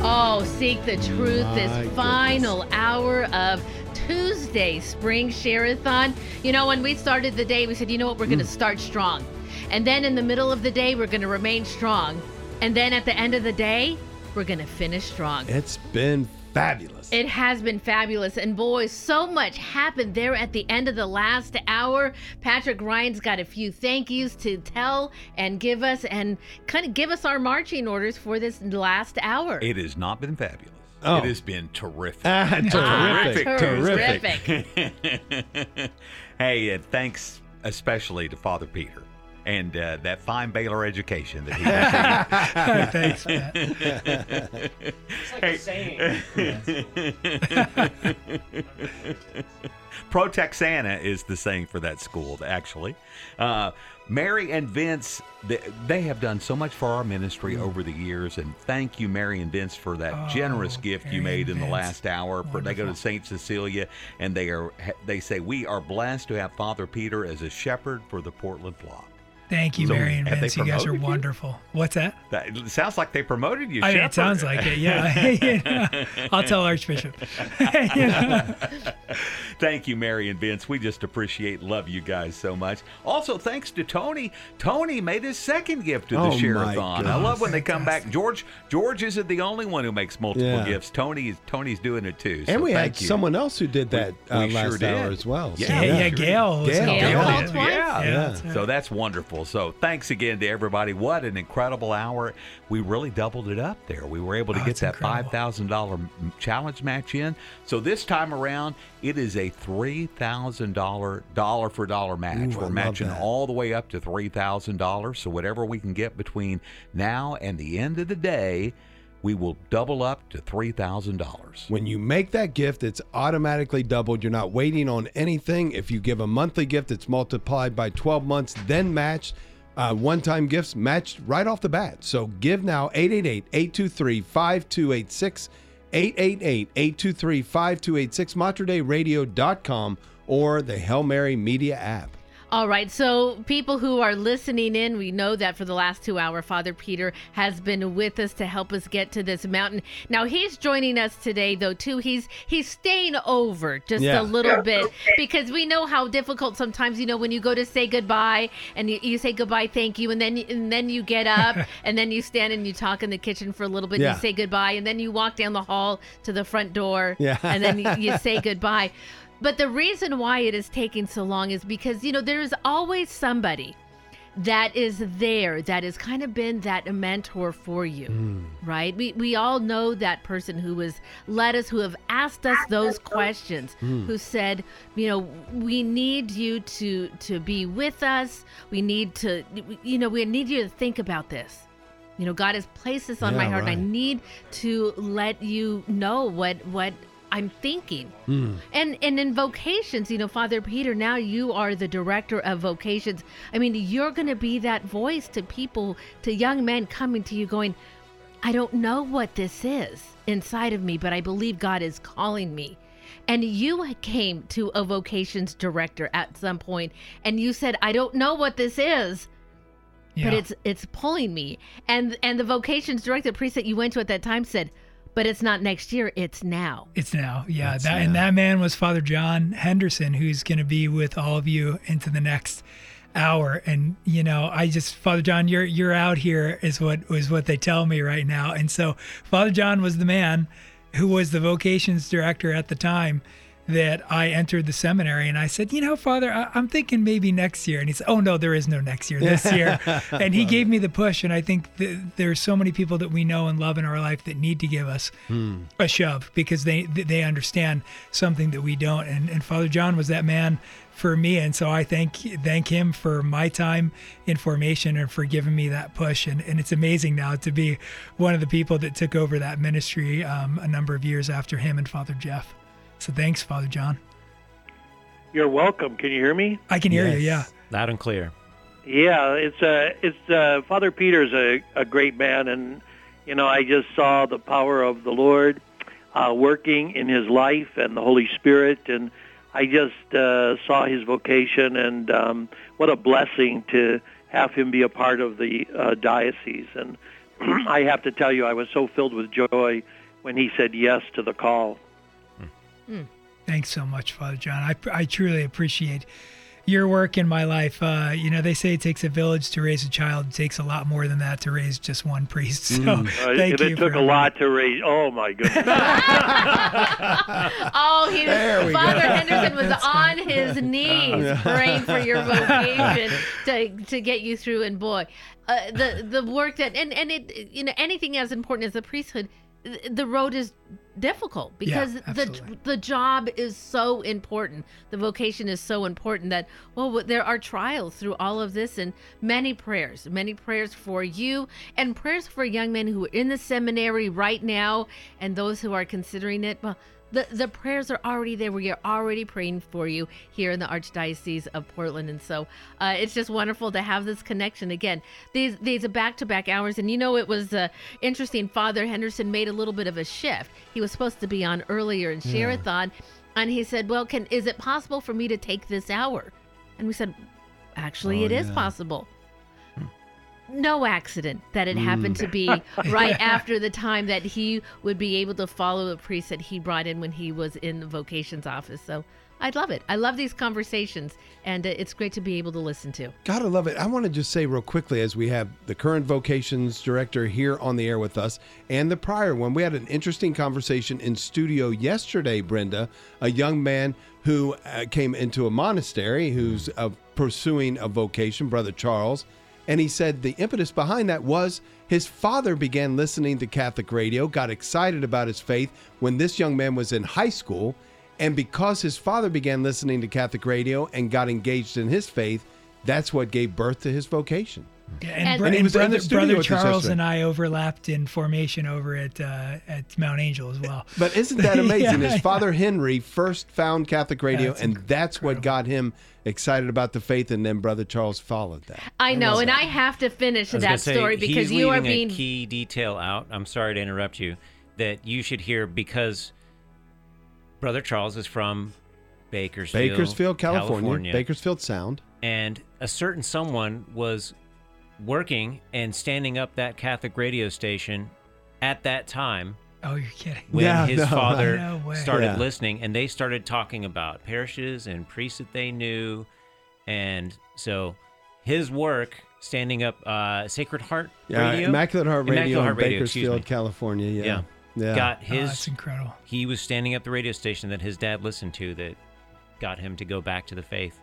Oh, Seek the Truth, My this goodness. final hour of Tuesday Spring Share-a-thon. You know, when we started the day, we said, you know what, we're Mm. going to start strong. And then in the middle of the day, we're going to remain strong. And then at the end of the day, we're going to finish strong. It's been fabulous. It has been fabulous. And boy, so much happened there at the end of the last hour. Patrick Ryan's got a few thank yous to tell and give us and kind of give us our marching orders for this last hour. It has not been fabulous. Oh. It has been terrific. Ah, terrific, Ah, terrific. terrific. hey, and thanks especially to Father Peter and uh, that fine Baylor education that he received. Thanks, Matt. Pro Texana is the saying for that school, actually. Uh, Mary and Vince, they, they have done so much for our ministry over the years, and thank you, Mary and Vince, for that Oh, generous gift you made and in the last hour. For, they go to Saint Cecilia, and they are they say we are blessed to have Father Peter as a shepherd for the Portland flock. Thank you, So, Mary and Vince. You guys are promoted you? wonderful. What's that? That, it sounds like they promoted you. I mean, it sounds like it. Yeah. I'll tell Archbishop. Yeah. Thank you, Mary and Vince. We just appreciate, love you guys so much. Also, thanks to Tony. Tony made his second gift to the Oh, my Share-a-thon. I love when they come back. George George isn't the only one who makes multiple Yeah. gifts. Tony is Tony's doing it too. So and we thank had you. someone else who did that We- uh, we sure last did. hour as well. So, Yeah, Yeah, yeah, sure. Gail. Gail. Gail Yeah. Yeah. Yeah, Yeah. that's right. So that's wonderful. So thanks again to everybody. What an incredible hour. We really doubled it up there. We were able to Oh, get that incredible. $5,000 challenge match in. So this time around, it is a $3,000 dollar for dollar match. Ooh, we're love matching all the way up to $3,000. So whatever we can get between now and the end of the day, we will double up to $3,000. When you make that gift, it's automatically doubled. You're not waiting on anything. If you give a monthly gift, it's multiplied by 12 months, then matched. Uh, one time gifts matched right off the bat. So give now 888 823 5286. 888 823 5286. MaterDeiRadio.com or the Hail Mary Media app. All right, so people who are listening in, we know that for the last two hour, Father Peter has been with us to help us get to this mountain. Now he's joining us today, though too. He's he's staying over just Yeah. a little bit because we know how difficult sometimes. You know, when you go to say goodbye and you, you say goodbye, thank you, and then and then you get up and then you stand and you talk in the kitchen for a little bit. Yeah. You say goodbye, and then you walk down the hall to the front door. Yeah. and then you, you say goodbye. But the reason why it is taking so long is because, you know, there is always somebody that is there that has kind of been that mentor for you, hmm. right? We, we all know that person who has led us, who have asked us those questions, hmm. who said, you know, we need you to to be with us. We need to, you know, we need you to think about this. You know, God has placed this on my Yeah, heart, and I need to let you know what what I'm thinking. Hmm. And and in vocations, you know, Father Peter, now you are the director of vocations. I mean, you're going to be that voice to people, to young men coming to you going, I don't know what this is inside of me, but I believe God is calling me. And you came to a vocations director at some point and you said, I don't know what this is, but it's it's pulling me. And and the vocations director priest that you went to at that time said, but it's not next year, it's now. It's now, yeah. It's that and that man was Father John Henderson, who's going to be with all of you into the next hour. And you know, I just Father John, you're you're out here is what is what they tell me right now. And so Father John was the man who was the vocations director at the time that I entered the seminary. And I said, you know, Father, I, I'm thinking maybe next year. And he said, oh no, there is no next year. This year. and he gave me the push. And I think th- there's so many people that we know and love in our life that need to give us a shove because they they understand something that we don't. And and Father John was that man for me, and so I thank thank him for my time in formation and for giving me that push. And and it's amazing now to be one of the people that took over that ministry um, a number of years after him and Father Jeff. So thanks, Father John. You're welcome. Can you hear me? I can hear you. Yeah. Loud and clear. Yeah, it's uh, it's uh, Father Peter's a, a great man, and you know I just saw the power of the Lord uh, working in his life and the Holy Spirit, and I just uh, saw his vocation, and um, what a blessing to have him be a part of the uh, diocese, and I have to tell you, I was so filled with joy when he said yes to the call. Thanks so much, Father John. I, I truly appreciate your work in my life. Uh, you know, they say it takes a village to raise a child. It takes a lot more than that to raise just one priest. So Uh, thank it you. took a lot to raise. Oh my goodness! Oh, he There we Father go. Henderson was on his knees praying for your vocation to to get you through. And boy, uh, the the work that and and it you know anything as important as the priesthood, th- the road is difficult because the the job is so important. The vocation is so important that well there are trials through all of this and many prayers, many prayers for you and prayers for young men who are in the seminary right now and those who are considering it. Well, the, the prayers are already there. We are already praying for you here in the Archdiocese of Portland, and so uh, it's just wonderful to have this connection again. These these are back to back hours, and you know it was uh, interesting. Father Henderson made a little bit of a shift. He was supposed to be on earlier in Share-a-thon, and he said, "Well, can is it possible for me to take this hour?" And we said, "Actually, Oh, it is yeah. possible." No accident that it happened to be right after the time that he would be able to follow the priest that he brought in when he was in the vocations office. So I love it. I love these conversations, and uh, it's great to be able to listen to. Gotta love it. I want to just say real quickly as we have the current vocations director here on the air with us and the prior one. We had an interesting conversation in studio yesterday, Brenda, a young man who uh, came into a monastery who's uh, pursuing a vocation, Brother Charles. And he said the impetus behind that was his father began listening to Catholic radio, got excited about his faith when this young man was in high school. And because his father began listening to Catholic radio and got engaged in his faith, that's what gave birth to his vocation. Yeah, And- and, br- And and was in the brother, brother Charles and I overlapped in formation over at uh, at Mount Angel as well. But isn't that amazing? Yeah, His father Henry first found Catholic radio, That's and that's what got him excited about the faith, and then Brother Charles followed that. I know, and I have to finish that say, story because you are being a key detail out. I'm sorry to interrupt you. That you should hear because Brother Charles is from Bakersfield, Bakersfield, California, Bakersfield Sound. and a certain someone was working and standing up that Catholic radio station at that time Oh, you're kidding. when Yeah, his no, father No started Yeah. listening and they started talking about parishes and priests that they knew and so his work standing up uh, sacred heart Yeah, radio Immaculate Heart Radio Immaculate Heart in Radio, Bakersfield. California. Yeah. Yeah. Yeah. got Oh, his that's incredible. he was standing up the radio station that his dad listened to that got him to go back to the faith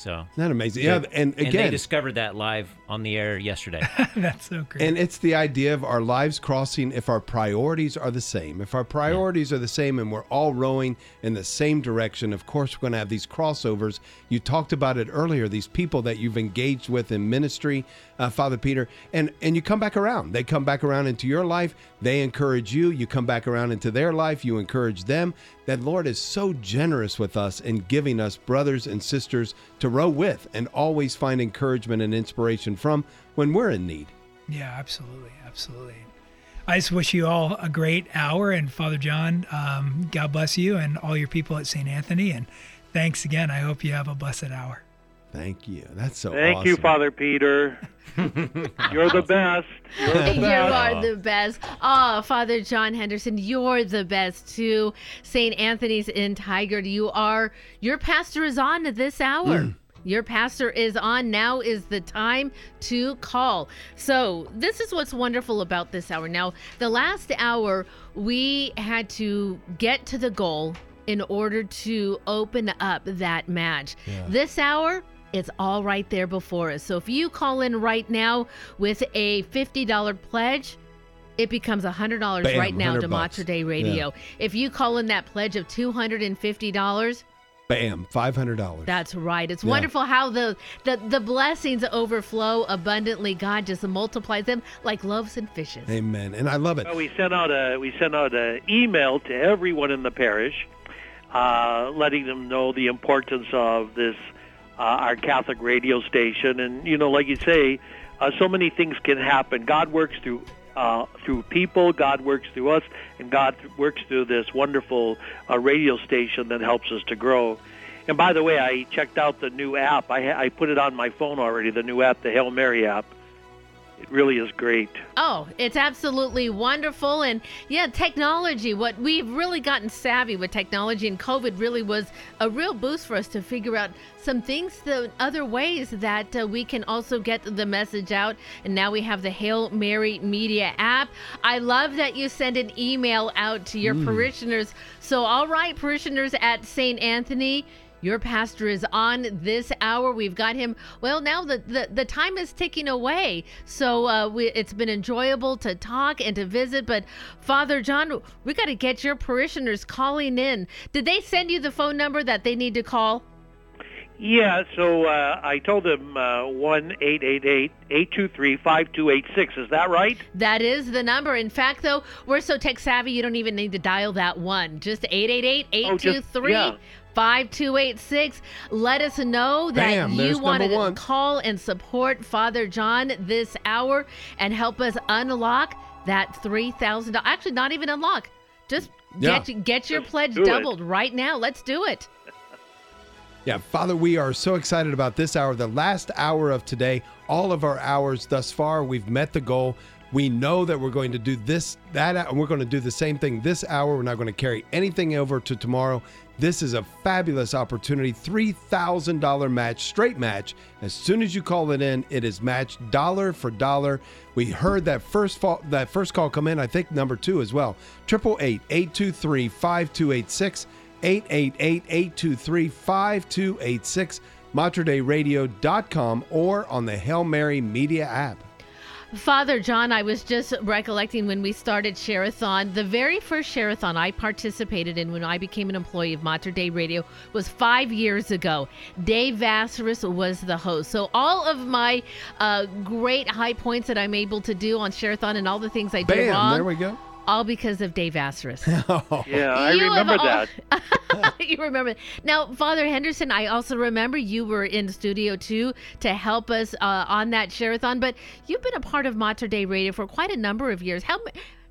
so Isn't that amazing? Yeah, and they again, discovered that live on the air yesterday that's so great. And it's the idea of our lives crossing if our priorities are the same. If our priorities are the same and we're all rowing in the same direction, of course, we're going to have these crossovers. You talked about it earlier, these people that you've engaged with in ministry, uh, Father Peter, and, and you come back around. They come back around into your life. They encourage you. You come back around into their life. You encourage them. That Lord is so generous with us in giving us brothers and sisters to row with and always find encouragement and inspiration from when we're in need. Yeah, absolutely, absolutely. I just wish you all a great hour, and Father John, um, God bless you and all your people at St. Anthony, and thanks again. I hope you have a blessed hour. Thank you. That's so Thank you. Father Peter. You're the best. You're the you best. are the best. Oh, Father John Henderson, you're the best too. St. Anthony's in Tigard. You are your pastor is on at this hour. Your pastor is on. Now is the time to call. So, this is what's wonderful about this hour. Now, the last hour, we had to get to the goal in order to open up that match. This hour, it's all right there before us. So if you call in right now with a $50 pledge, it becomes $100 Bam, right now 100 to bucks. Day Radio. If you call in that pledge of $250, Bam, five hundred dollars. that's right. It's Yeah. wonderful how the, the the blessings overflow abundantly. God just multiplies them like loaves and fishes. Amen. And I love it. Well, we sent out a we sent out an email to everyone in the parish, uh, letting them know the importance of this uh, our Catholic radio station. And you know, like you say, uh, so many things can happen. God works through uh, through people. God works through us, and God works through this wonderful uh, radio station that helps us to grow. And by the way, I checked out the new app. I, I put it on my phone already. The new app, the Hail Mary app. It really is great. Oh, it's absolutely wonderful. And yeah, technology, what we've really gotten savvy with technology, and COVID really was a real boost for us to figure out some things, the other ways that uh, we can also get the message out. And now we have the Hail Mary Media app. I love that you send an email out to your parishioners. So, all right, parishioners at St. Anthony. Your pastor is on this hour. We've got him. Well, now the, the, the time is ticking away. So uh, we, it's been enjoyable to talk and to visit. But Father John, we got to get your parishioners calling in. Did they send you the phone number that they need to call? Yeah, so uh, I told them uh, one eight eight eight eight two three five two eight six. Is that right? That is the number. In fact, though, we're so tech savvy, you don't even need to dial that one. Just 888 823 yeah. 5286. Let us know that Bam, you there's want to call and support Father John this hour and help us unlock that $3,000. Actually, not even unlock. Just Yeah. get, get your Just pledge do it. doubled right now. Let's do it. Yeah, Father, we are so excited about this hour, the last hour of today. All of our hours thus far, we've met the goal. We know that we're going to do this, that, and we're going to do the same thing this hour. We're not going to carry anything over to tomorrow. This is a fabulous opportunity. $3,000 match, straight match. As soon as you call it in, it is matched dollar for dollar. We heard that first fall, that first call come in, I think number two as well. 888 823 5286. 888-823-5286, materdeiradio.com, or on the Hail Mary Media app. Father John, I was just recollecting when we started Share-a-thon. The very first Share-a-thon I participated in when I became an employee of Mater Dei Radio was five years ago. Dave Vassarus was the host. So all of my uh, great high points that I'm able to do on Share-a-thon and all the things I do Bam, wrong, there we go. All because of Dave Vassarus. Yeah, I You remember al- that. you remember. Now father henderson i also remember you were in studio too to help us uh, on that share-a-thon but you've been a part of mater dei radio for quite a number of years. How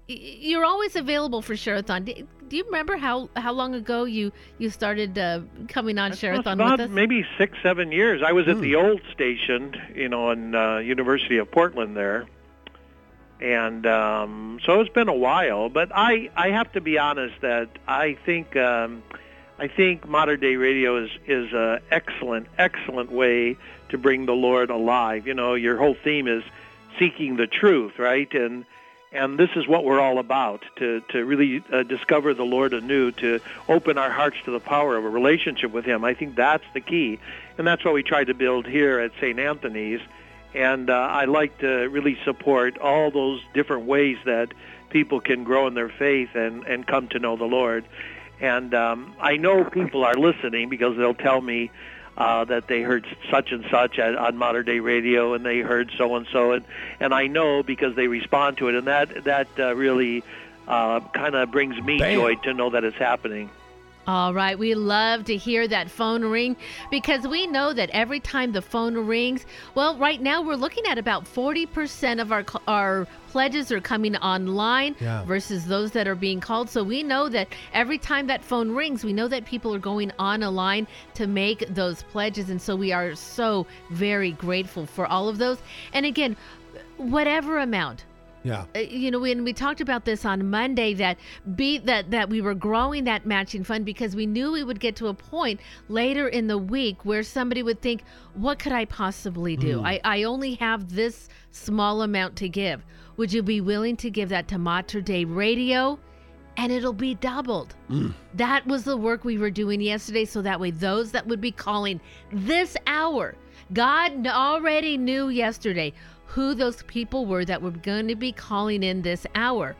you're always available for share-a-thon do, do you remember how how long ago you you started uh, coming on Well, share-a-thon with us? maybe six, seven years. I was at the old station, you know, in uh, University of Portland there, and um, so it's been a while. But I, I have to be honest that I think, um, I think Mater Dei radio is is a excellent, excellent way to bring the Lord alive. You know, your whole theme is seeking the truth, right? And and this is what we're all about to to really uh, discover the Lord anew, to open our hearts to the power of a relationship with Him. I think that's the key, and that's what we try to build here at St. Anthony's. And uh, I like to really support all those different ways that people can grow in their faith and and come to know the Lord. And um, I know people are listening because they'll tell me uh, that they heard such and such at, on Mater Dei radio, and they heard so and so, and and I know because they respond to it, and that that uh, really uh, kind of brings me Bam. joy to know that it's happening. All right, we love to hear that phone ring because we know that every time the phone rings, well, right now we're looking at about 40% of our our pledges are coming online Yeah. versus those that are being called. So we know that every time that phone rings, we know that people are going on a line to make those pledges and so we are so very grateful for all of those. And again, whatever amount Yeah. uh, you know when we talked about this on monday that be that that we were growing that matching fund because we knew we would get to a point later in the week where somebody would think what could i possibly do? I, I only have this small amount to give. Would you be willing to give that to mater dei radio? And it'll be doubled. That was the work we were doing yesterday so that way those that would be calling this hour god already knew yesterday who those people were that were going to be calling in this hour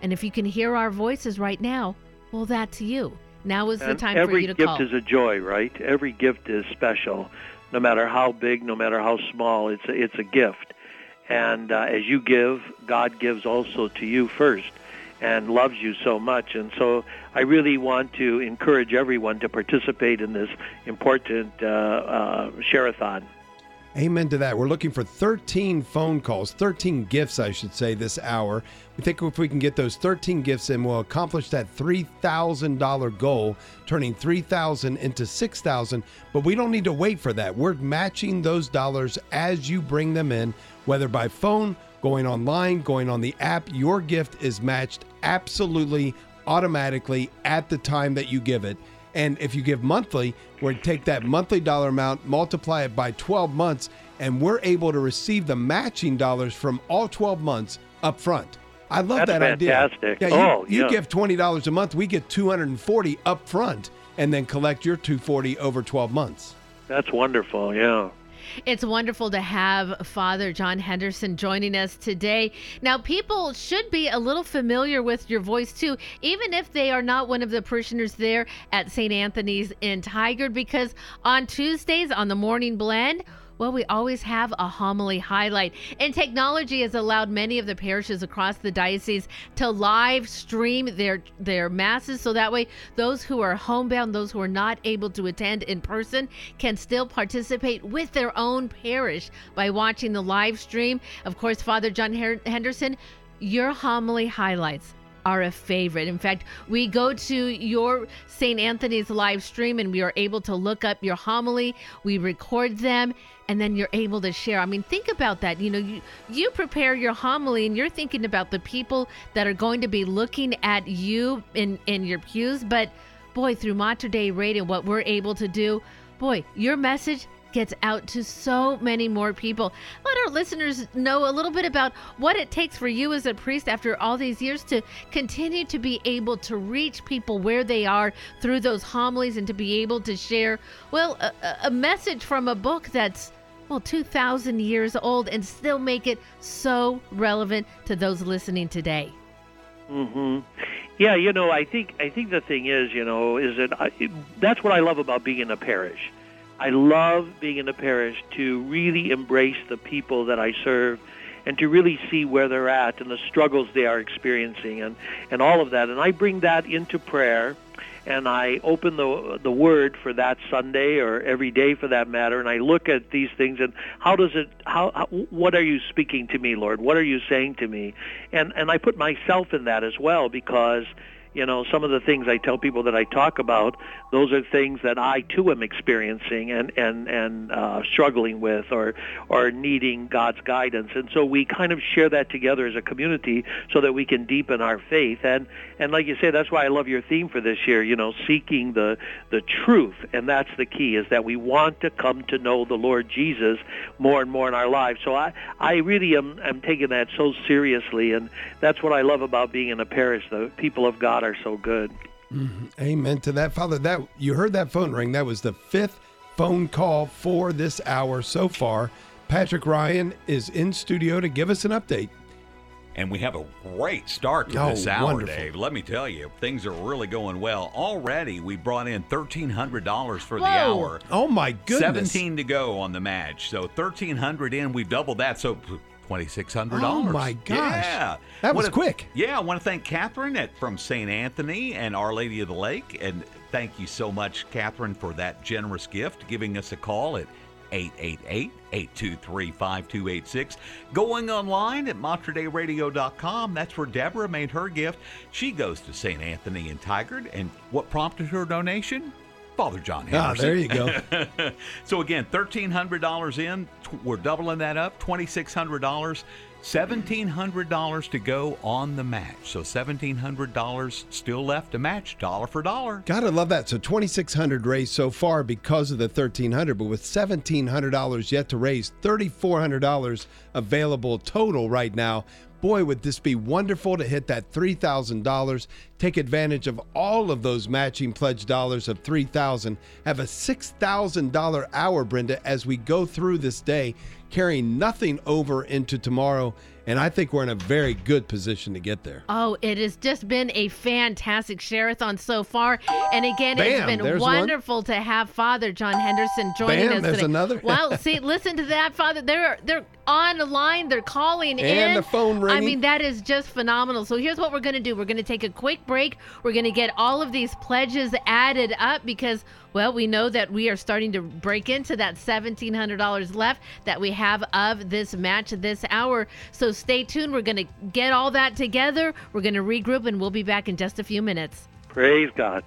and if you can hear our voices right now well that's you now is the And time for every you to gift is a joy, right? Every gift is special, no matter how big, no matter how small. It's a, it's a gift, and uh, as you give, God gives also to you first, and loves you so much. And so, I really want to encourage everyone to participate in this important uh, uh, share-a-thon. Amen to that. We're looking for 13 phone calls, 13 gifts, I should say, this hour. We think if we can get those 13 gifts in, we'll accomplish that $3,000 goal, turning 3,000 into 6,000. But we don't need to wait for that. We're matching those dollars as you bring them in. whether by phone, going online, going on the app, your gift is matched absolutely automatically at the time that you give it. And if you give monthly, we take that monthly dollar amount, multiply it by 12 months, and we're able to receive the matching dollars from all 12 months up front. I love That's that idea. fantastic. Yeah, you, Oh, you yeah. give twenty dollars a month, we get two hundred and forty up front, and then collect your two forty over twelve months. That's wonderful. Yeah. It's wonderful to have Father John Henderson joining us today. Now, people should be a little familiar with your voice too, even if they are not one of the parishioners there at St. Anthony's in Tigard, because on Tuesdays on the Morning Blend, well, we always have a homily highlight. And technology has allowed many of the parishes across the diocese to live stream their their masses so that way those who are homebound, those who are not able to attend in person can still participate with their own parish by watching the live stream. Of course, Father John Henderson, your homily highlights are a favorite. In fact, we go to your St. Anthony's live stream and we are able to look up your homily, we record them, and then you're able to share. I mean, think about that. You know, you you prepare your homily and you're thinking about the people that are going to be looking at you in in your pews, but boy, through Mater Dei Radio, what we're able to do, boy, your message gets out to so many more people. Let our listeners know a little bit about what it takes for you as a priest after all these years to continue to be able to reach people where they are through those homilies and to be able to share, well, a, a- message from a book that's, well, 2,000 years old and still make it so relevant to those listening today. Mm-hmm. Yeah, you know, I think I think the thing is, you know, is that I, that's what I love about being in a parish. I love being in the parish to really embrace the people that I serve and to really see where they're at and the struggles they are experiencing and, and all of that. And I bring that into prayer and I open the the word for that Sunday or every day for that matter and I look at these things and how does it how, how what are you speaking to me Lord what are you saying to me and and I put myself in that as well because you know some of the things I tell people that I talk about those are things that I too am experiencing and and and uh, struggling with or or needing God's guidance. And so we kind of share that together as a community so that we can deepen our faith. And and like you say that's why I love your theme for this year you know seeking the the truth. And that's the key is that we want to come to know the Lord Jesus more and more in our lives. So I I really am am taking that so seriously. And that's what I love about being in a parish the people of God are so good mm-hmm. Amen to that, Father. That you heard that phone ring. That was the fifth phone call for this hour so far. Patrick Ryan is in studio to give us an update. And we have a great start to Oh, this hour, wonderful. Dave. Let me tell you, things are really going well. Already, we brought in thirteen hundred dollars for the hour. Oh my goodness! Seventeen to go on the match, so thirteen hundred in. We've doubled that, so twenty six hundred dollars. Oh, my gosh. Yeah, That was Wanna- quick. Yeah, I want to thank Catherine at from St. Anthony and Our Lady of the Lake, and thank you so much, Catherine, for that generous gift, giving us a call at 888-823-5286. Going online at materdeiradio.com. That's where Deborah made her gift. She goes to St. Anthony and Tigard, and what prompted her donation? Father John Ah, there you go. so again, thirteen hundred dollars in. We're doubling that up. Twenty six hundred dollars. Seventeen hundred dollars to go on the match. So seventeen hundred dollars still left to match, dollar for dollar. Gotta love that. So twenty six hundred raised so far because of the thirteen hundred, but with seventeen hundred dollars yet to raise, thirty four hundred dollars available total right now. Boy, would this be wonderful to hit that three thousand dollars. Take advantage of all of those matching pledge dollars of three thousand. Have a six thousand dollar hour, Brenda, as we go through this day, carrying nothing over into tomorrow. And I think we're in a very good position to get there. Oh, it has just been a fantastic share-a-thon so far. And again, Bam, it's been there's one. wonderful to have Father John Henderson joining Bam, us there's today. another. wow, see, listen to that, Father. There are they're on the line, they're calling in. And the phone I mean, that is just phenomenal. So here's what we're gonna do. We're gonna take a quick break. We're gonna get all of these pledges added up because well, we know that we are starting to break into that $1,700 left that we have of this match this hour. So stay tuned. We're going to get all that together. We're going to regroup and we'll be back in just a few minutes. praise God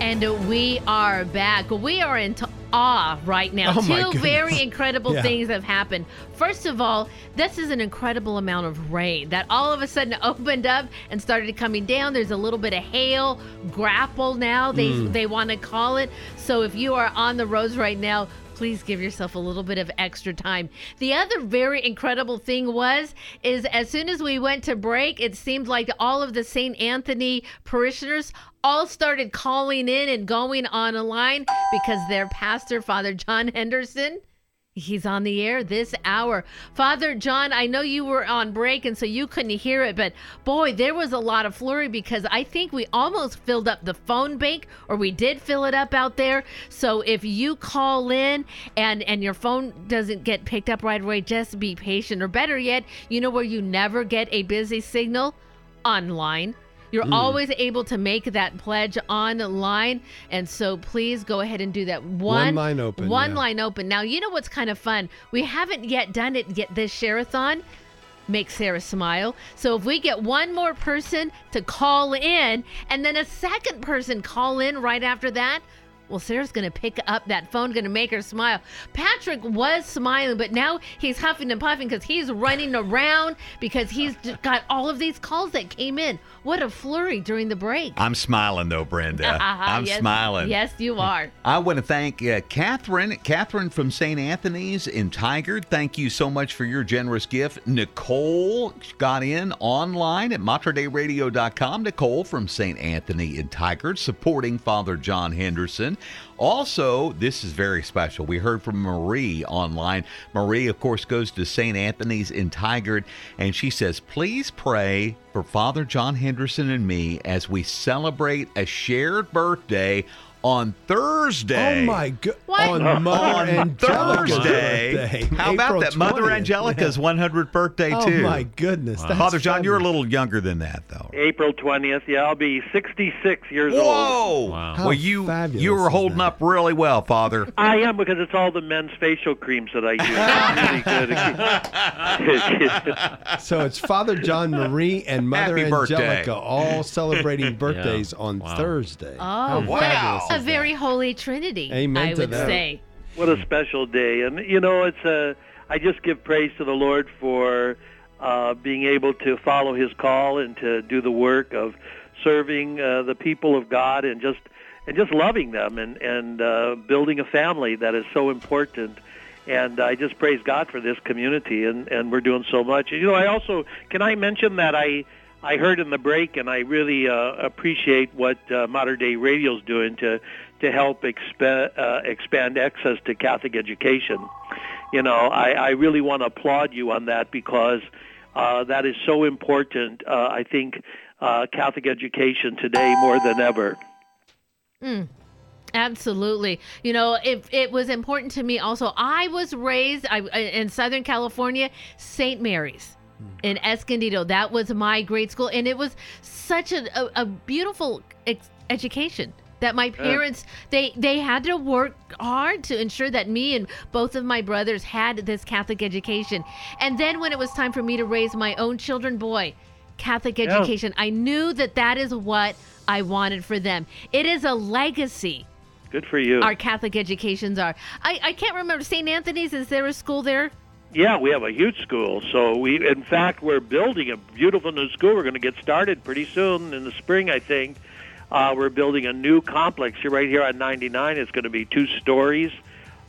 And we are back. We are in awe right now. Oh, Two very incredible Yeah. things have happened. First of all, this is an incredible amount of rain that all of a sudden opened up and started coming down. There's a little bit of hail, graupel now, they, Mm. they want to call it. So if you are on the roads right now, please give yourself a little bit of extra time. The other very incredible thing was is as soon as we went to break, it seemed like all of the St. Anthony parishioners all started calling in and going on a line because their pastor, Father John Henderson, He's on the air this hour. Father John, I know you were on break and so you couldn't hear it, but boy, there was a lot of flurry because I think we almost filled up the phone bank or we did fill it up out there. So if you call in and and your phone doesn't get picked up right away, just be patient or better yet, you know where you never get a busy signal? Online. You're mm. always able to make that pledge online. And so please go ahead and do that. One, line open, One yeah. line open. Now, you know what's kind of fun? We haven't yet done it yet this share-a-thon. Make Sarah smile. So if we get one more person to call in and then a second person call in right after that, well, Sarah's going to pick up that phone, going to make her smile. Patrick was smiling, but now he's huffing and puffing because he's running around because he's got all of these calls that came in. What a flurry during the break. I'm smiling though, Brenda. I'm Yes, smiling. Yes, you are. I want to thank uh, Catherine, Catherine from St. Anthony's in Tigard. Thank you so much for your generous gift. Nicole got in online at materdeiradio.com. Nicole from St. Anthony in Tigard, supporting Father John Henderson. Also, this is very special. We heard from Marie online. Marie, of course, goes to St. Anthony's in Tigard, and she says, Please pray for Father John Henderson and me as we celebrate a shared birthday on Thursday. Oh my god! On Mother On Thursday. birthday, How about April that? Mother 20th. Angelica's 100th birthday, Oh too. Oh my goodness! that's Father John, you're a little younger than that, though. April 20th. Yeah, I'll be 66 years old. Whoa! Wow. Well, you you were holding up really well, Father. I am because it's all the men's facial creams that I use. It's really good. So it's Father John Marie and Mother Happy birthday. Angelica all celebrating birthdays on Wow. Thursday. Oh, How what fabulous a very that? holy trinity. Amen I to would that. say. what a special day. And, you know, it's a, I just give praise to the Lord for uh, being able to follow his call and to do the work of serving uh, the people of God and just and just loving them and and uh, building a family that is so important. And I just praise God for this community, and and we're doing so much. And, you know, I also can I mention that I I heard in the break, and I really uh, appreciate what uh, Mater Dei radio is doing to to help uh, expand access to Catholic education. You know, I, I really want to applaud you on that because uh, that is so important. Uh, I think uh, Catholic education today more than ever. Absolutely. You know, it, it was important to me also. I was raised I, in Southern California, St. Mary's Mm. in Escondido. That was my grade school. And it was such a, a, a beautiful ex- education that my parents they they had to work hard to ensure that me and both of my brothers had this catholic education and then when it was time for me to raise my own children boy catholic Yeah. education i knew that that is what i wanted for them it is a legacy Good for you. our Catholic educations are. I, I can't remember St. Anthony's. Is there a school there? Yeah, we have a huge school. So we, in fact, we're building a beautiful new school. We're going to get started pretty soon in the spring, I think. Uh, we're building a new complex here, right here on 99. It's going to be two stories.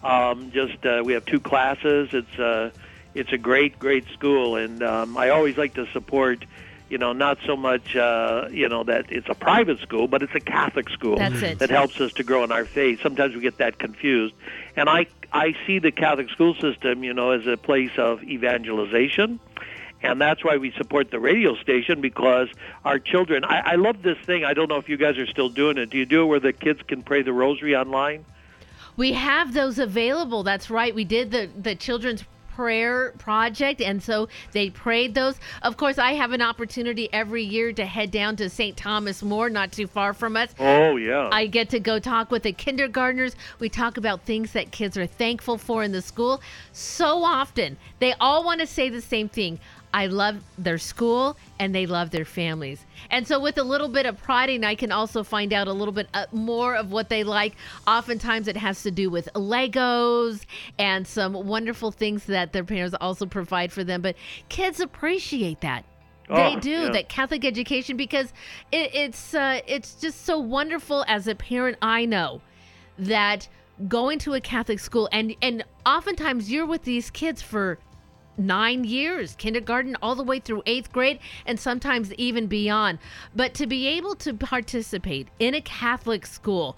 Um, just uh, we have two classes. It's uh, it's a great, great school, and um, I always like to support. You know, not so much, uh, you know, that it's a private school, but it's a Catholic school that helps us to grow in our faith. Sometimes we get that confused. And I, I see the Catholic school system, you know, as a place of evangelization. And that's why we support the radio station because our children. I, I love this thing. I don't know if you guys are still doing it. Do you do it where the kids can pray the rosary online? We have those available. That's right. We did the the children's prayer project and so they prayed those of course i have an opportunity every year to head down to st thomas more not too far from us Oh yeah. I get to go talk with the kindergartners. We talk about things that kids are thankful for in the school. So often, they all want to say the same thing. I love their school and they love their families. And so, with a little bit of prodding, I can also find out a little bit uh, more of what they like. Oftentimes, it has to do with Legos and some wonderful things that their parents also provide for them. But kids appreciate that. They Oh, do yeah. that Catholic education because it, it's uh, it's just so wonderful as a parent. I know that going to a Catholic school and and oftentimes you're with these kids for nine years, kindergarten all the way through eighth grade, and sometimes even beyond. But to be able to participate in a Catholic school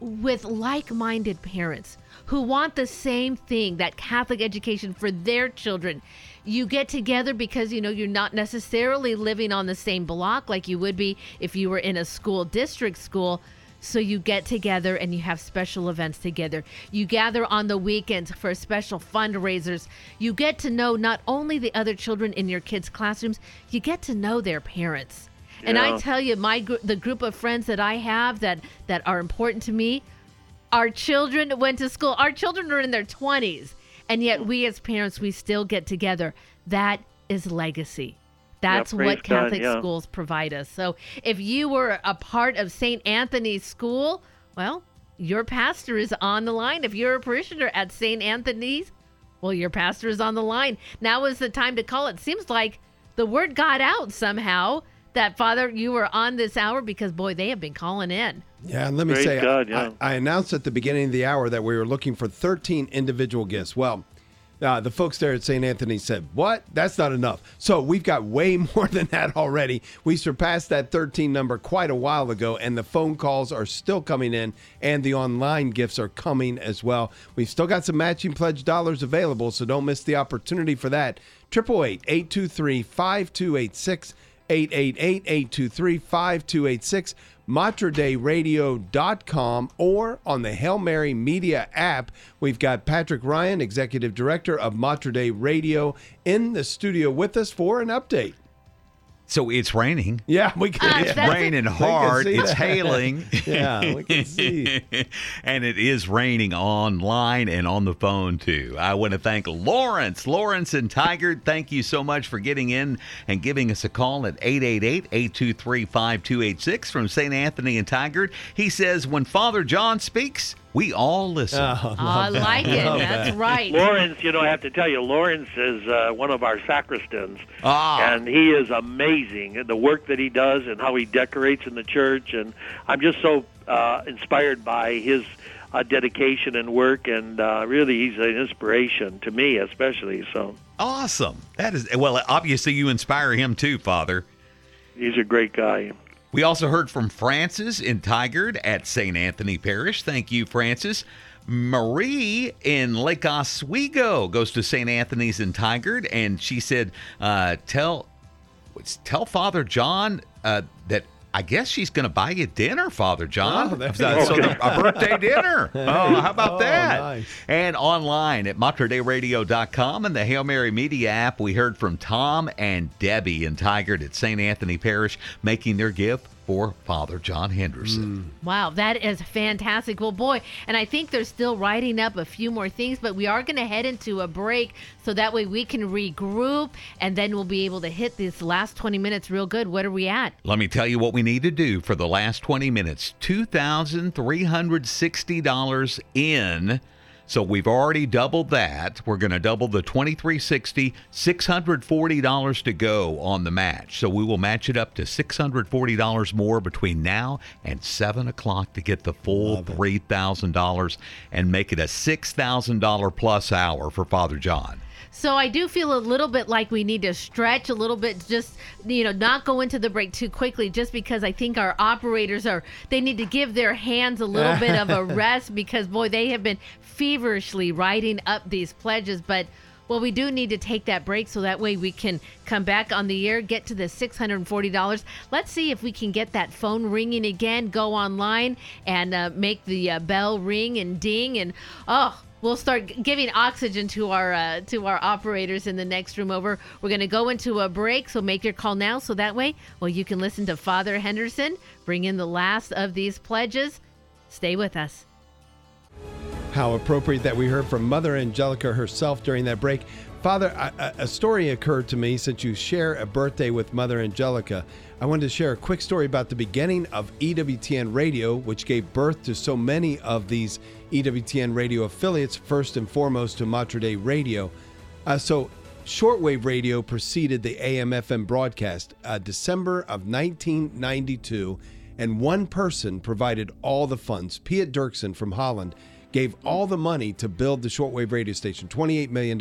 with like minded parents who want the same thing that Catholic education for their children. You get together because you know you're not necessarily living on the same block like you would be if you were in a school district school. So you get together and you have special events together. You gather on the weekends for special fundraisers. You get to know not only the other children in your kids' classrooms, you get to know their parents. And I tell you, my gr- the group of friends that I have that that are important to me, our children went to school. Our children are in their twenties, and yet we as parents we still get together. That is legacy. That's praise what God, Catholic yeah. schools provide us. So if you were a part of St. Anthony's School, well, your pastor is on the line. If you're a parishioner at St. Anthony's, well, your pastor is on the line. Now is the time to call. It seems like the word got out somehow that Father, you were on this hour because boy, they have been calling in. Yeah, and let me Praise say, God, I- yeah. I, I announced at the beginning of the hour that we were looking for 13 individual gifts. Well, uh, the folks there at St. Anthony said, What? That's not enough. So we've got way more than that already. We surpassed that 13 number quite a while ago, and the phone calls are still coming in, and the online gifts are coming as well. We've still got some matching pledge dollars available, so don't miss the opportunity for that. 888 823 5286. 888-823-5286 materdeiradio.com or on the Hail Mary Media app. We've got Patrick Ryan, Executive Director of Mater Radio, in the studio with us for an update. So it's raining. Yeah, we can. Uh, It's raining can hard. It's that. hailing. Yeah, we can see. and it is raining online and on the phone too. I want to thank Lawrence. Lawrence and Tigard, thank you so much for getting in and giving us a call at 888-823-5286 from St. Anthony and Tigard. He says when Father John speaks, we all listen. Oh, Oh, I like it. Love That's that. right. Lawrence, you know, I have to tell you, Lawrence is uh, one of our sacristans, Ah. and he is amazing. The work that he does and how he decorates in the church, and I'm just so uh, inspired by his uh, dedication and work. And uh, really, he's an inspiration to me, especially. So Awesome. That is well, obviously you inspire him too, Father. he's a great guy. We also heard from Francis in Tigard at St. Anthony Parish. Thank you, Francis. Marie in Lake Oswego goes to St. Anthony's in Tigard, and she said, uh, "Tell, tell Father John uh, that." I guess she's going to buy you dinner, Father John. Oh, so you so go. the- a birthday dinner. Oh, how about Oh, that? nice. And online at materdeiradio.com and the Hail Mary Media app, we heard from Tom and Debbie in Tigard at St. Anthony Parish making their gift for Father John Henderson. Hmm. Wow, that is fantastic. Well, boy, and I think they're still writing up a few more things, but we are going to head into a break so that way we can regroup and then we'll be able to hit this last 20 minutes real good. What are we at? Let me tell you what we need to do for the last 20 minutes $2,360 in. So we've already doubled that. We're going to double the 2360, $640 to go on the match. So we will match it up to $640 more between now and 7 o'clock to get the full $3,000 and make it a $6,000 plus hour for Father John. So I do feel a little bit like we need to stretch a little bit, just you know, not go into the break too quickly, just because I think our operators are they need to give their hands a little bit of a rest because boy, they have been feverishly writing up these pledges, but. Well, we do need to take that break so that way we can come back on the air, get to the $640. Let's see if we can get that phone ringing again, go online and uh, make the uh, bell ring and ding. And oh, we'll start giving oxygen to our uh, to our operators in the next room over. We're going to go into a break, so make your call now so that way, well, you can listen to Father Henderson bring in the last of these pledges. Stay with us. How appropriate that we heard from Mother Angelica herself during that break. Father, a, a story occurred to me since you share a birthday with Mother Angelica. I wanted to share a quick story about the beginning of EWTN Radio, which gave birth to so many of these EWTN radio affiliates, first and foremost to Mater Dei Radio. Uh, so, shortwave radio preceded the AM FM broadcast, uh, December of 1992, and one person provided all the funds. Piet Derksen from Holland gave all the money to build the shortwave radio station, $28 million.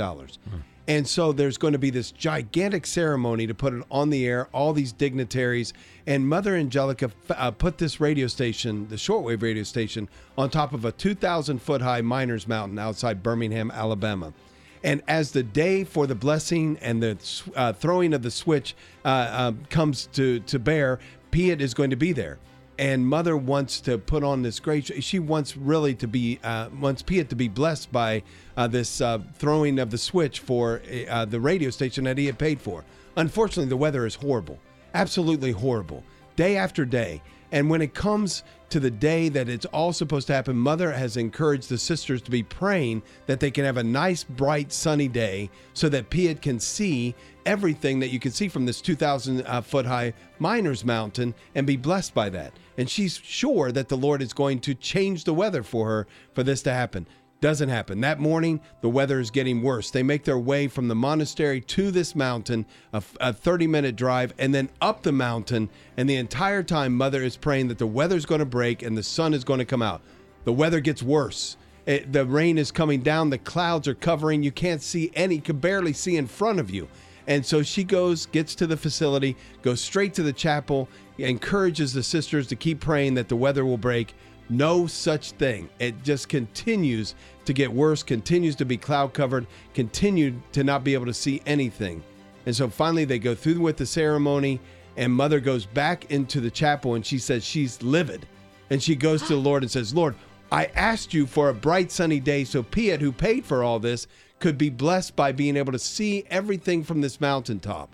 And so there's going to be this gigantic ceremony to put it on the air, all these dignitaries. And Mother Angelica uh, put this radio station, the shortwave radio station, on top of a 2,000 foot high miners mountain outside Birmingham, Alabama. And as the day for the blessing and the uh, throwing of the switch uh, uh, comes to, to bear, Piet is going to be there and mother wants to put on this great she wants really to be uh, wants Piet to be blessed by uh, this uh, throwing of the switch for uh, the radio station that he had paid for. Unfortunately the weather is horrible absolutely horrible day after day. And when it comes to the day that it's all supposed to happen mother has encouraged the sisters to be praying that they can have a nice bright sunny day so that Piet can see everything that you can see from this 2,000 uh, foot high miners mountain and be blessed by that. And she's sure that the Lord is going to change the weather for her for this to happen. Doesn't happen. That morning, the weather is getting worse. They make their way from the monastery to this mountain, a, a 30 minute drive, and then up the mountain. And the entire time, Mother is praying that the weather's going to break and the sun is going to come out. The weather gets worse. It, the rain is coming down. The clouds are covering. You can't see any, you can barely see in front of you. And so she goes, gets to the facility, goes straight to the chapel, encourages the sisters to keep praying that the weather will break. No such thing. It just continues to get worse, continues to be cloud covered, continued to not be able to see anything. And so finally they go through with the ceremony, and Mother goes back into the chapel and she says she's livid. And she goes to the Lord and says, Lord, I asked you for a bright sunny day so Piet, who paid for all this, could be blessed by being able to see everything from this mountaintop.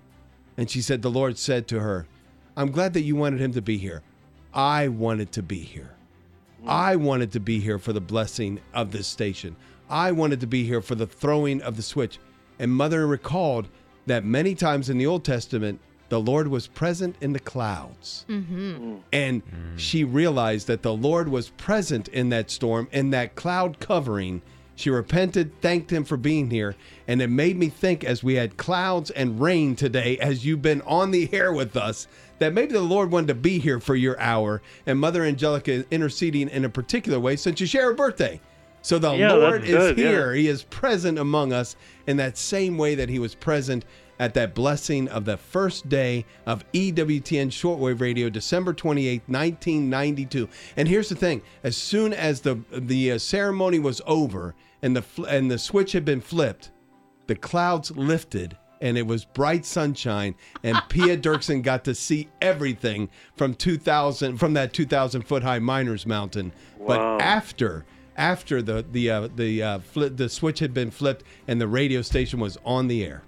And she said, The Lord said to her, I'm glad that you wanted him to be here. I wanted to be here. I wanted to be here for the blessing of this station. I wanted to be here for the throwing of the switch. And Mother recalled that many times in the Old Testament, the Lord was present in the clouds. Mm-hmm. And she realized that the Lord was present in that storm, in that cloud covering, she repented, thanked him for being here, and it made me think as we had clouds and rain today, as you've been on the air with us, that maybe the Lord wanted to be here for your hour, and Mother Angelica is interceding in a particular way since you share a birthday. So the Yeah, Lord is good, yeah. here. He is present among us in that same way that he was present at that blessing of the first day of EWTN shortwave radio, December 28, 1992. And here's the thing, as soon as the the uh, ceremony was over and the and the switch had been flipped, the clouds lifted and it was bright sunshine and Piet Derksen got to see everything from 2000 from that 2000 foot high miners mountain. But after after the the uh, the uh, fli the switch had been flipped and the radio station was on the air.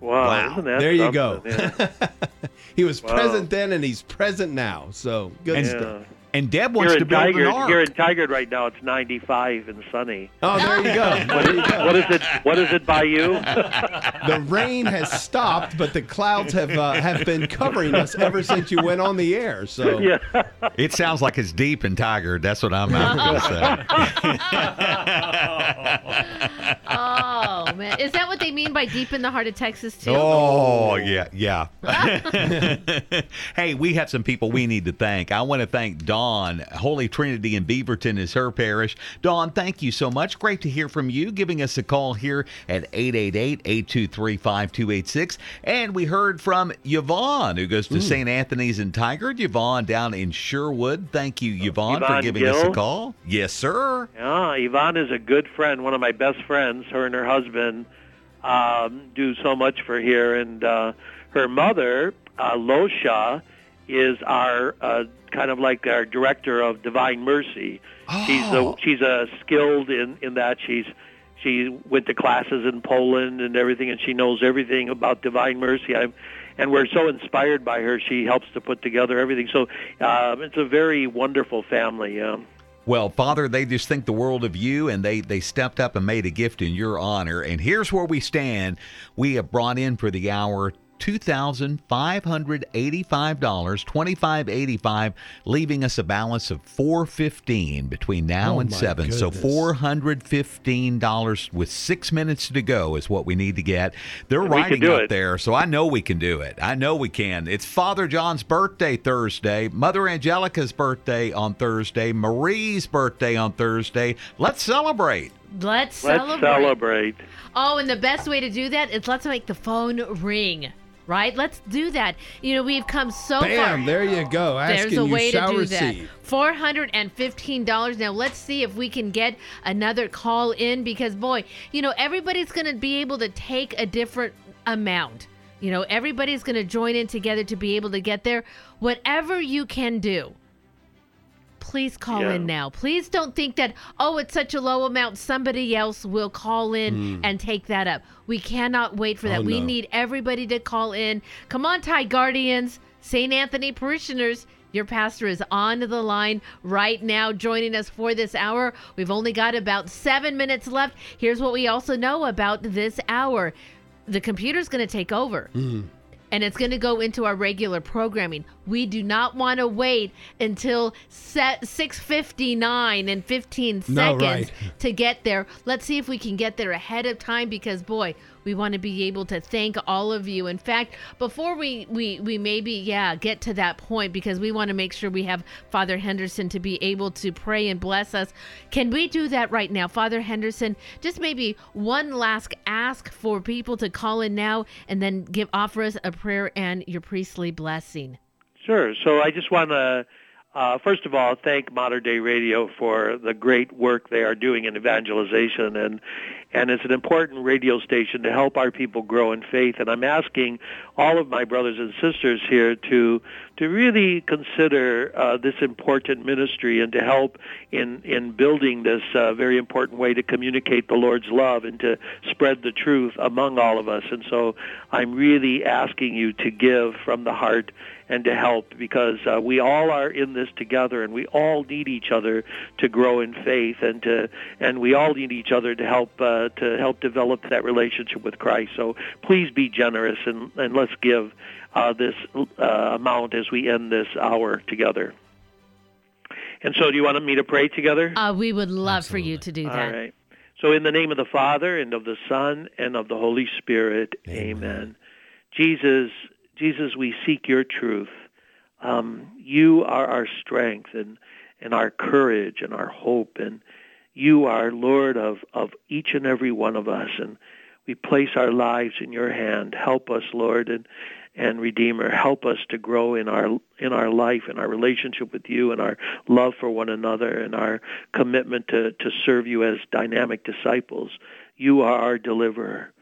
Wow, Wow. There you go. Yeah. He was Wow. present then and he's present now. So good And- stuff. Yeah. And Deb wants Here to in build an Tigard, ark. here in Tigard right now, it's 95 and sunny. Oh, there you go. There you go. What is it? What is it by you? the rain has stopped, but the clouds have uh, have been covering us ever since you went on the air. So yeah. It sounds like it's deep in Tigard. That's what I'm, I'm going to say. Oh man, is that what they mean by deep in the heart of Texas too? Oh, yeah, yeah. hey, we have some people we need to thank. I want to thank Dawn. Holy Trinity in Beaverton is her parish. Dawn, thank you so much. Great to hear from you. Giving us a call here at 888 823 5286. And we heard from Yvonne, who goes to St. Anthony's in Tigard. Yvonne down in Sherwood. Thank you, Yvonne, for Yvonne giving us a call. Yes, sir. Yeah, Yvonne is a good friend, one of my best friends. Her and her husband um, do so much for here, and uh, her mother, uh, Losha, is our uh, kind of like our director of Divine Mercy. She's Oh. a, she's a skilled in in that she's she went to classes in Poland and everything, and she knows everything about Divine Mercy. I'm, and we're so inspired by her. She helps to put together everything. So um, it's a very wonderful family. Um, Well, Father, they just think the world of you, and they they stepped up and made a gift in your honor. And here's where we stand. We have brought in for the hour two thousand five hundred eighty-five dollars, twenty-five eighty-five, leaving us a balance of four fifteen between now Oh, and my seven. So four hundred fifteen dollars with six minutes to go is what we need to get. They're we can writing up it. there, so I know we can do it. I know we can. It's Father John's birthday Thursday, Mother Angelica's birthday on Thursday, Marie's birthday on Thursday. Let's celebrate. Let's Let's celebrate. celebrate. Oh, and the best way to do that is let's make the phone ring. Right? Let's do that. You know, we've come so far. Bam! There you go. Asking There's a way you to shall do receive. that. Four hundred and fifteen dollars. Now let's see if we can get another call in because boy, you know everybody's going to be able to take a different amount. You know, everybody's going to join in together to be able to get there. Whatever you can do, please call Yeah. in now. Please don't think that, oh, it's such a low amount, somebody else will call in hmm. and take that up. We cannot wait for that. Oh, we no. need everybody to call in. Come on, Ty Guardians, St. Anthony parishioners. Your pastor is on the line right now, joining us for this hour. We've only got about seven minutes left. Here's what we also know about this hour the computer's going to take over hmm. And it's going to go into our regular programming. We do not want to wait until set 6:59 and 15 No, seconds right. to get there. Let's see if we can get there ahead of time because boy, we want to be able to thank all of you. In fact, before we we we maybe yeah, get to that point because we want to make sure we have Father Hendersen to be able to pray and bless us. Can we do that right now? Father Hendersen, just maybe one last ask for people to call in now and then give offer us a prayer and your priestly blessing. Sure. So I just want to, uh, first of all, thank Mater Dei Radio for the great work they are doing in evangelization, and and it's an important radio station to help our people grow in faith. And I'm asking all of my brothers and sisters here to to really consider uh, this important ministry and to help in in building this uh, very important way to communicate the Lord's love and to spread the truth among all of us. And so I'm really asking you to give from the heart and to help because uh, we all are in this together and we all need each other to grow in faith and to and we all need each other to help uh, to help develop that relationship with Christ. So please be generous and, and let's give uh, this uh, amount as we end this hour together. And so, do you want me to pray together? Uh, we would love for you to do that. All right. So, in the name of the Father and of the Son and of the Holy Spirit, Amen. Jesus, Jesus, we seek your truth. Um, you are our strength and and our courage and our hope, and you are Lord of of each and every one of us, and we place our lives in your hand. Help us, Lord, and and Redeemer, help us to grow in our in our life, in our relationship with you, and our love for one another, and our commitment to to serve you as dynamic disciples. You are our deliverer.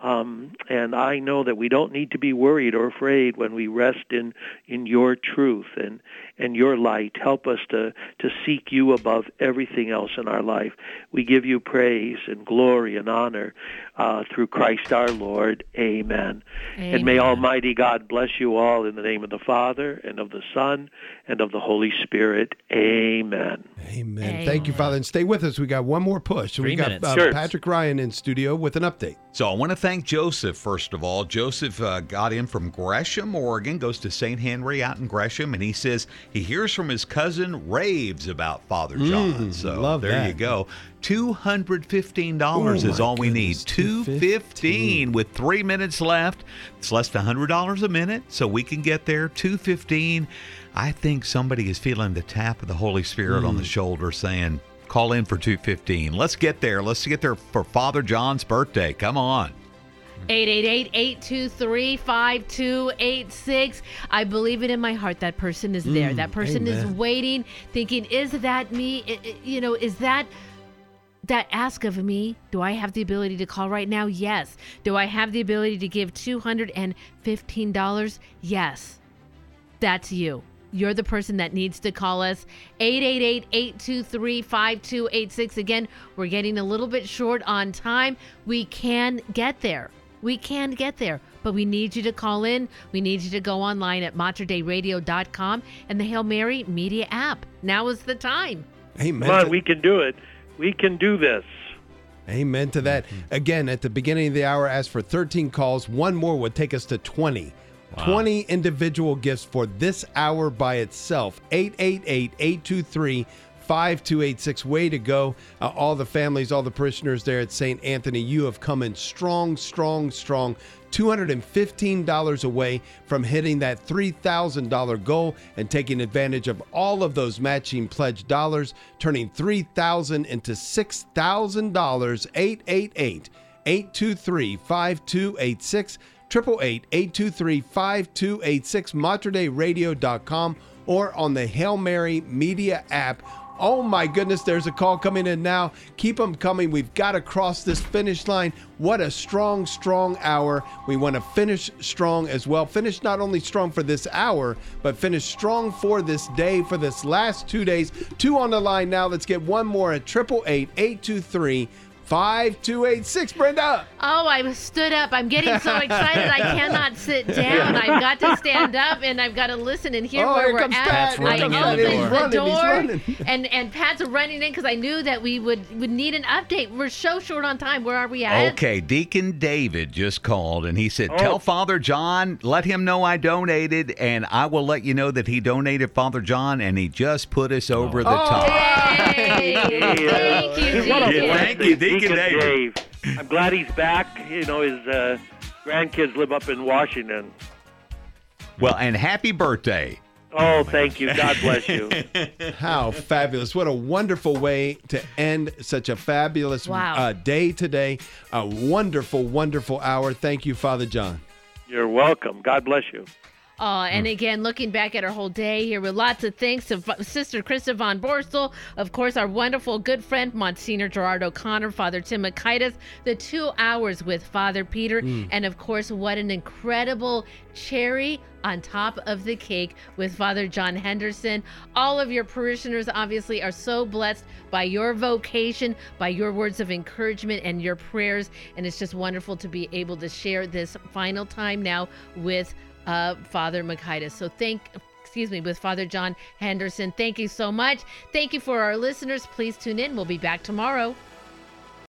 Um, and I know that we don't need to be worried or afraid when we rest in, in your truth and, and your light. Help us to, to seek you above everything else in our life. We give you praise and glory and honor uh, through Christ our Lord. Amen. And may Almighty God bless you all in the name of the Father and of the Son and of the Holy Spirit. Amen. Amen. Thank you, Father. And stay with us. We got one more push. Three we got minutes. uh, Sure. Patrick Ryan in studio with an update. So I want to thank Joseph first of all. Joseph uh, got in from Gresham, Oregon, goes to St. Henry out in Gresham, and he says he hears from his cousin raves about Father John. so Mm, love there that. you go. Two hundred fifteen dollars Oh, is my all we need. goodness, Two fifteen with three minutes left. It's less than hundred dollars a minute, so we can get there. Two fifteen. I think somebody is feeling the tap of the Holy Spirit on the Mm. shoulder, saying. Call in for 215. Let's get there. Let's get there for Father John's birthday. Come on. 888-823-5286. I believe it in my heart that person is there. that person is waiting, thinking, is that me? I- I- you know, is that that ask of me? Do I have the ability to call right now? Yes. Do I have the ability to give $215? Yes. That's you. You're the person that needs to call us. 888-823-5286. Again, we're getting a little bit short on time. We can get there. We can get there, but we need you to call in. We need you to go online at materdeiradio.com and the Hail Mary Media app. Now is the time. Amen. Come on, we can do it. We can do this. Amen to that. Mm-hmm. Again, at the beginning of the hour, ask for 13 calls. One more would take us to 20. 20 individual gifts for this hour by itself. 888 823 5286. Way to go. Uh, all the families, all the parishioners there at St. Anthony, you have come in strong, strong, strong. $215 away from hitting that $3,000 goal and taking advantage of all of those matching pledge dollars, turning 3,000 into $6,000. 888 823 5286. 888-823-5286, materdeiradio.com, or on the Hail Mary Media app. Oh my goodness, there's a call coming in now. Keep them coming. We've got to cross this finish line. What a strong, strong hour. We want to finish strong as well. Finish not only strong for this hour, but finish strong for this day, for this last two days. Two on the line now. Let's get one more at 888-823 5286. Brenda. Oh, I stood up. I'm getting so excited. I cannot sit down. I've got to stand up and I've got to listen and hear Oh, where here we're comes at. Pat. Here I comes opened He's the running, he's door, and and Pat's running in because I knew that we would would need an update. We're so short on time. Where are we at? Okay, Deacon David just called and he said, Oh. Tell Father John, let him know I donated, and I will let you know that he donated Father John, and he just put us over the oh. top. Yay! Thank you, Deacon. Thank you, blessing, Deacon David. Dave. I'm glad he's back. You know, his uh, grandkids live up in Washington. Well, and happy birthday. Oh, thank you. God bless you. How fabulous. What a wonderful way to end such a fabulous Wow. uh, day today. A wonderful, wonderful hour. Thank you, Father John. You're welcome. God bless you. Uh, and again, looking back at our whole day here with lots of thanks to Sister Krista Von Borstel, of course, our wonderful good friend Monsignor Gerard O'Connor, Father Tim Makaitis, the two hours with Father Peter, and of course, what an incredible cherry on top of the cake with Father John Hendersen. All of your parishioners obviously are so blessed by your vocation, by your words of encouragement and your prayers, and it's just wonderful to be able to share this final time now with uh, Father Makaitis. So thank, excuse me, with Father John Hendersen. Thank you so much. Thank you for our listeners. Please tune in. We'll be back tomorrow.